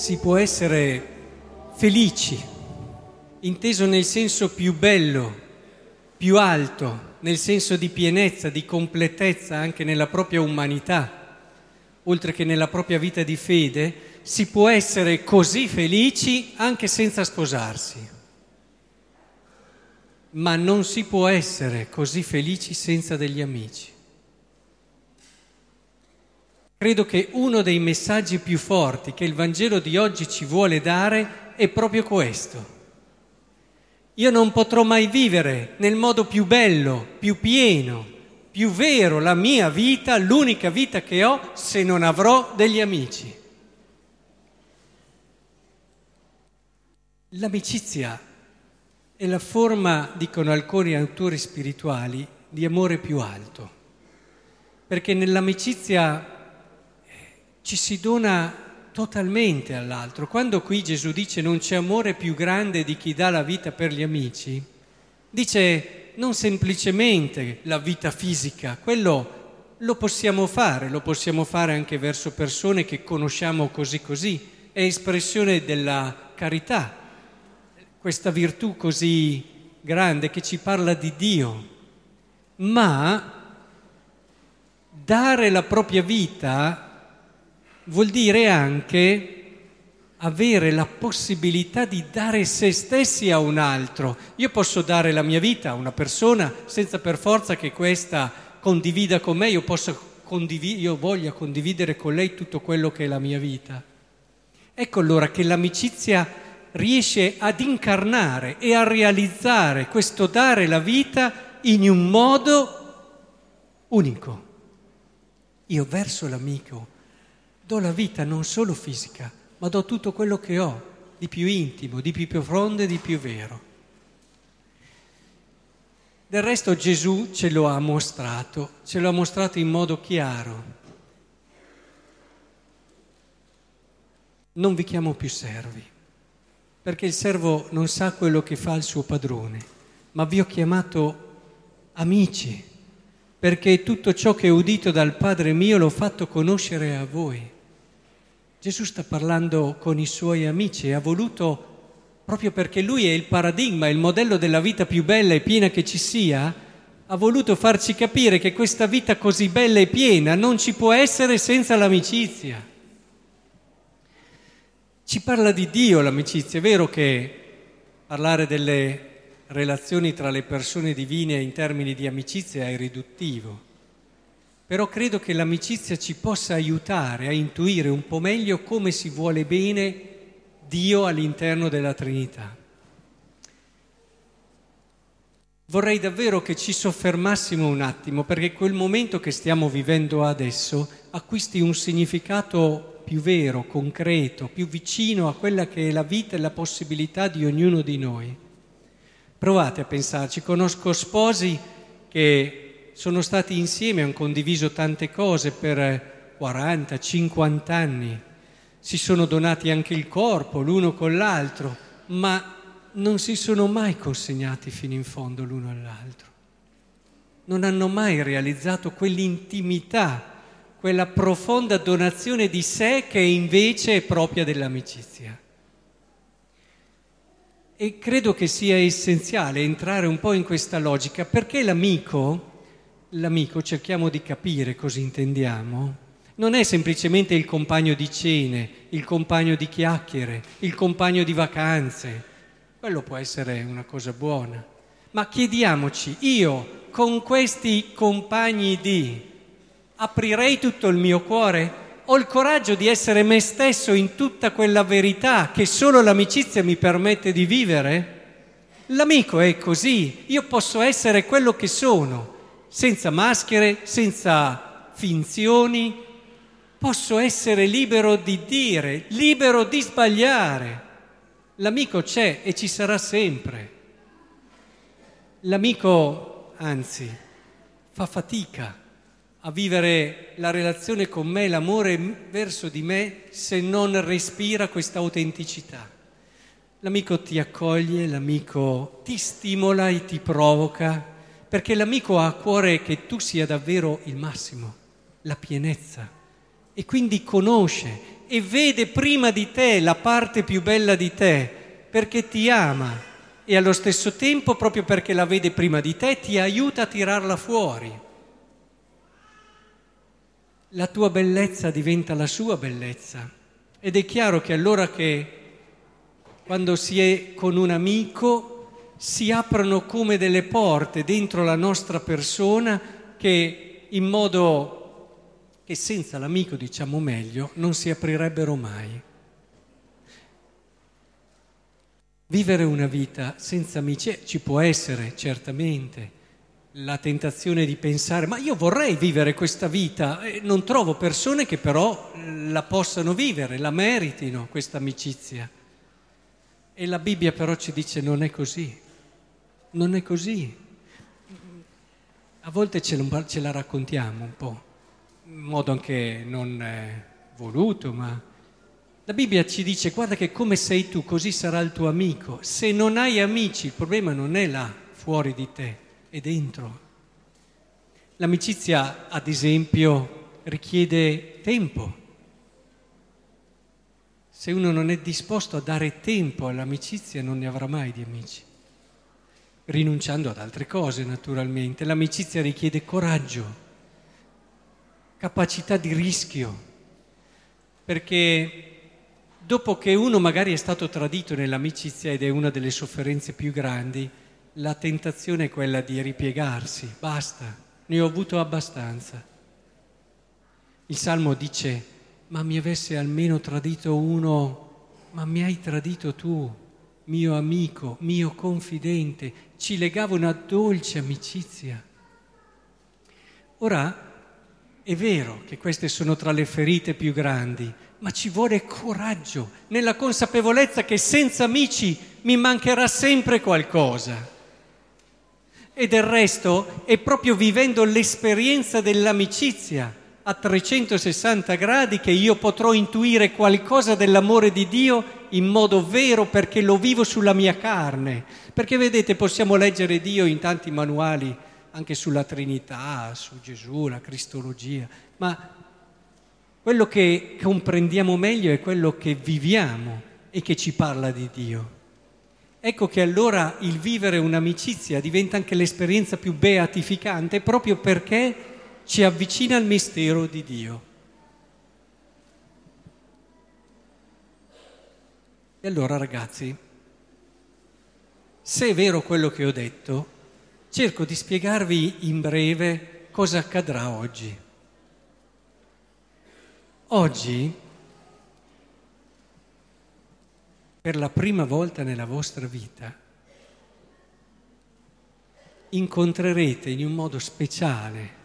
si può essere felici, inteso nel senso più bello, più alto, nel senso di pienezza, di completezza anche nella propria umanità, oltre che nella propria vita di fede, si può essere così felici anche senza sposarsi. Ma non si può essere così felici senza degli amici. Credo che uno dei messaggi più forti che il Vangelo di oggi ci vuole dare è proprio questo. Io non potrò mai vivere nel modo più bello, più pieno, più vero la mia vita, l'unica vita che ho, se non avrò degli amici. L'amicizia è la forma, dicono alcuni autori spirituali, di amore più alto, perché nell'amicizia ci si dona totalmente all'altro. Quando qui Gesù dice non c'è amore più grande di chi dà la vita per gli amici, dice non semplicemente la vita fisica, quello lo possiamo fare, lo possiamo fare anche verso persone che conosciamo così così, è espressione della carità, questa virtù così grande che ci parla di Dio, ma dare la propria vita vuol dire anche avere la possibilità di dare se stessi a un altro. Io posso dare la mia vita a una persona senza per forza che questa condivida con me, io, condiv- io voglia condividere con lei tutto quello che è la mia vita. Ecco allora che l'amicizia riesce ad incarnare e a realizzare questo dare la vita in un modo unico. Io verso l'amico do la vita non solo fisica, ma do tutto quello che ho, di più intimo, di più profondo e di più vero. Del resto Gesù ce lo ha mostrato, ce lo ha mostrato in modo chiaro. Non vi chiamo più servi, perché il servo non sa quello che fa il suo padrone, ma vi ho chiamato amici, perché tutto ciò che ho udito dal Padre mio l'ho fatto conoscere a voi. Gesù sta parlando con i suoi amici e ha voluto, proprio perché lui è il paradigma, il modello della vita più bella e piena che ci sia, ha voluto farci capire che questa vita così bella e piena non ci può essere senza l'amicizia. Ci parla di Dio l'amicizia, è vero che parlare delle relazioni tra le persone divine in termini di amicizia è riduttivo però credo che l'amicizia ci possa aiutare a intuire un po' meglio come si vuole bene Dio all'interno della Trinità. Vorrei davvero che ci soffermassimo un attimo perché quel momento che stiamo vivendo adesso acquisti un significato più vero, concreto, più vicino a quella che è la vita e la possibilità di ognuno di noi. Provate a pensarci, conosco sposi che sono stati insieme, hanno condiviso tante cose per 40, 50 anni, si sono donati anche il corpo l'uno con l'altro, ma non si sono mai consegnati fino in fondo l'uno all'altro. Non hanno mai realizzato quell'intimità, quella profonda donazione di sé che invece è propria dell'amicizia. E credo che sia essenziale entrare un po' in questa logica perché l'amico l'amico, cerchiamo di capire cosa intendiamo, non è semplicemente il compagno di cene, il compagno di chiacchiere, il compagno di vacanze, quello può essere una cosa buona, ma chiediamoci, io con questi compagni di aprirei tutto il mio cuore? Ho il coraggio di essere me stesso in tutta quella verità che solo l'amicizia mi permette di vivere? L'amico è così, io posso essere quello che sono, senza maschere, senza finzioni, posso essere libero di dire, libero di sbagliare. L'amico c'è e ci sarà sempre. L'amico, anzi, fa fatica a vivere la relazione con me, l'amore verso di me, se non respira questa autenticità. L'amico ti accoglie, l'amico ti stimola e ti provoca, perché l'amico ha a cuore che tu sia davvero il massimo, la pienezza. e quindi conosce e vede prima di te la parte più bella di te perché ti ama e allo stesso tempo, proprio perché la vede prima di te, ti aiuta a tirarla fuori. La tua bellezza diventa la sua bellezza ed è chiaro che allora che quando si è con un amico si aprono come delle porte dentro la nostra persona che in modo che senza l'amico, diciamo meglio, non si aprirebbero mai. Vivere una vita senza amici eh, ci può essere, certamente, la tentazione di pensare, ma io vorrei vivere questa vita, e non trovo persone che però la possano vivere, la meritino questa amicizia. E la Bibbia però ci dice non è così, non è così. A volte ce la raccontiamo un po' in modo anche non eh, voluto, ma la Bibbia ci dice guarda che come sei tu così sarà il tuo amico. Se non hai amici il problema non è là, fuori di te, è dentro. L'amicizia, ad esempio, richiede tempo. Se uno non è disposto a dare tempo all'amicizia non ne avrà mai di amici, rinunciando ad altre cose naturalmente. L'amicizia richiede coraggio capacità di rischio, perché dopo che uno magari è stato tradito nell'amicizia ed è una delle sofferenze più grandi, la tentazione è quella di ripiegarsi, basta, ne ho avuto abbastanza. Il Salmo dice, ma mi avesse almeno tradito uno, ma mi hai tradito tu, mio amico, mio confidente, ci legava una dolce amicizia. Ora è vero che queste sono tra le ferite più grandi, ma ci vuole coraggio, nella consapevolezza che senza amici mi mancherà sempre qualcosa. E del resto è proprio vivendo l'esperienza dell'amicizia a 360 gradi che io potrò intuire qualcosa dell'amore di Dio in modo vero perché lo vivo sulla mia carne. Perché vedete, possiamo leggere Dio in tanti manuali anche sulla Trinità, su Gesù, la Cristologia, ma quello che comprendiamo meglio è quello che viviamo e che ci parla di Dio. Ecco che allora il vivere un'amicizia diventa anche l'esperienza più beatificante proprio perché ci avvicina al mistero di Dio. E allora ragazzi, se è vero quello che ho detto, cerco di spiegarvi in breve cosa accadrà oggi. Oggi, per la prima volta nella vostra vita, incontrerete in un modo speciale,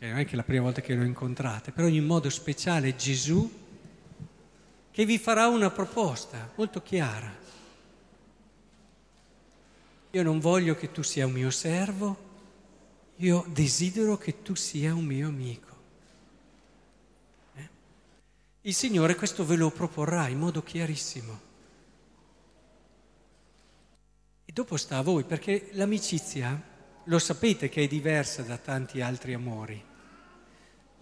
che non è che la prima volta che lo incontrate, però in modo speciale Gesù che vi farà una proposta molto chiara. Io non voglio che tu sia un mio servo, io desidero che tu sia un mio amico. Eh? Il Signore questo ve lo proporrà in modo chiarissimo. E dopo sta a voi, perché l'amicizia, lo sapete che è diversa da tanti altri amori.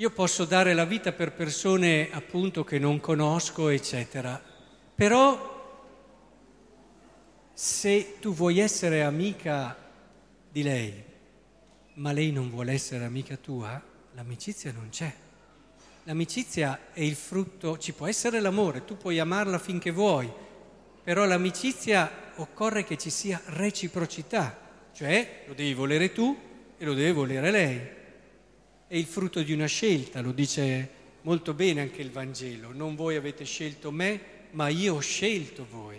Io posso dare la vita per persone appunto che non conosco, eccetera, però se tu vuoi essere amica di lei, ma lei non vuole essere amica tua, l'amicizia non c'è. L'amicizia è il frutto, ci può essere l'amore, tu puoi amarla finché vuoi, però l'amicizia occorre che ci sia reciprocità, cioè lo devi volere tu e lo deve volere lei. È il frutto di una scelta, lo dice molto bene anche il Vangelo, non voi avete scelto me, ma io ho scelto voi.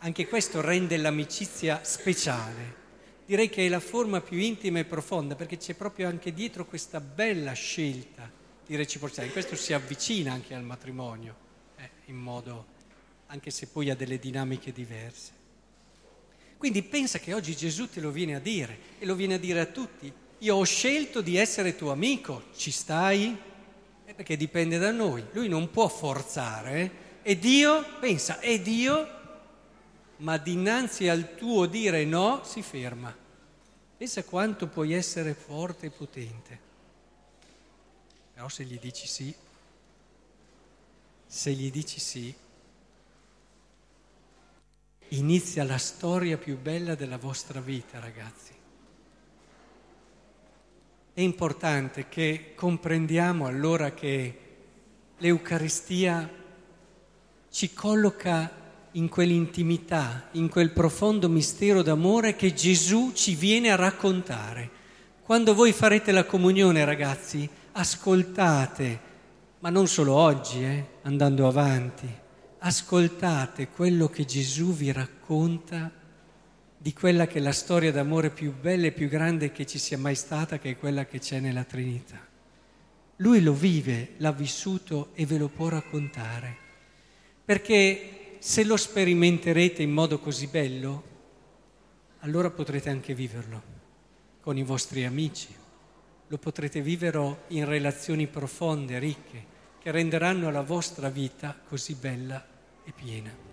Anche questo rende l'amicizia speciale. Direi che è la forma più intima e profonda perché c'è proprio anche dietro questa bella scelta di reciprocità. In questo si avvicina anche al matrimonio, eh, in modo, anche se poi ha delle dinamiche diverse. Quindi pensa che oggi Gesù te lo viene a dire e lo viene a dire a tutti. Io ho scelto di essere tuo amico, ci stai? Eh, perché dipende da noi. Lui non può forzare. E Dio, pensa, è Dio ma dinanzi al tuo dire no si ferma. Pensa quanto puoi essere forte e potente. Però se gli dici sì, Se gli dici sì, inizia la storia più bella della vostra vita, ragazzi. È importante che comprendiamo allora che l'Eucaristia ci colloca in quell'intimità, in quel profondo mistero d'amore che Gesù ci viene a raccontare. Quando voi farete la comunione, ragazzi, ascoltate, ma non solo oggi, eh, andando avanti, ascoltate quello che Gesù vi racconta di quella che è la storia d'amore più bella e più grande che ci sia mai stata, che è quella che c'è nella Trinità. Lui lo vive, l'ha vissuto e ve lo può raccontare. Perché se lo sperimenterete in modo così bello, allora potrete anche viverlo con i vostri amici, lo potrete vivere in relazioni profonde, ricche, che renderanno la vostra vita così bella e piena.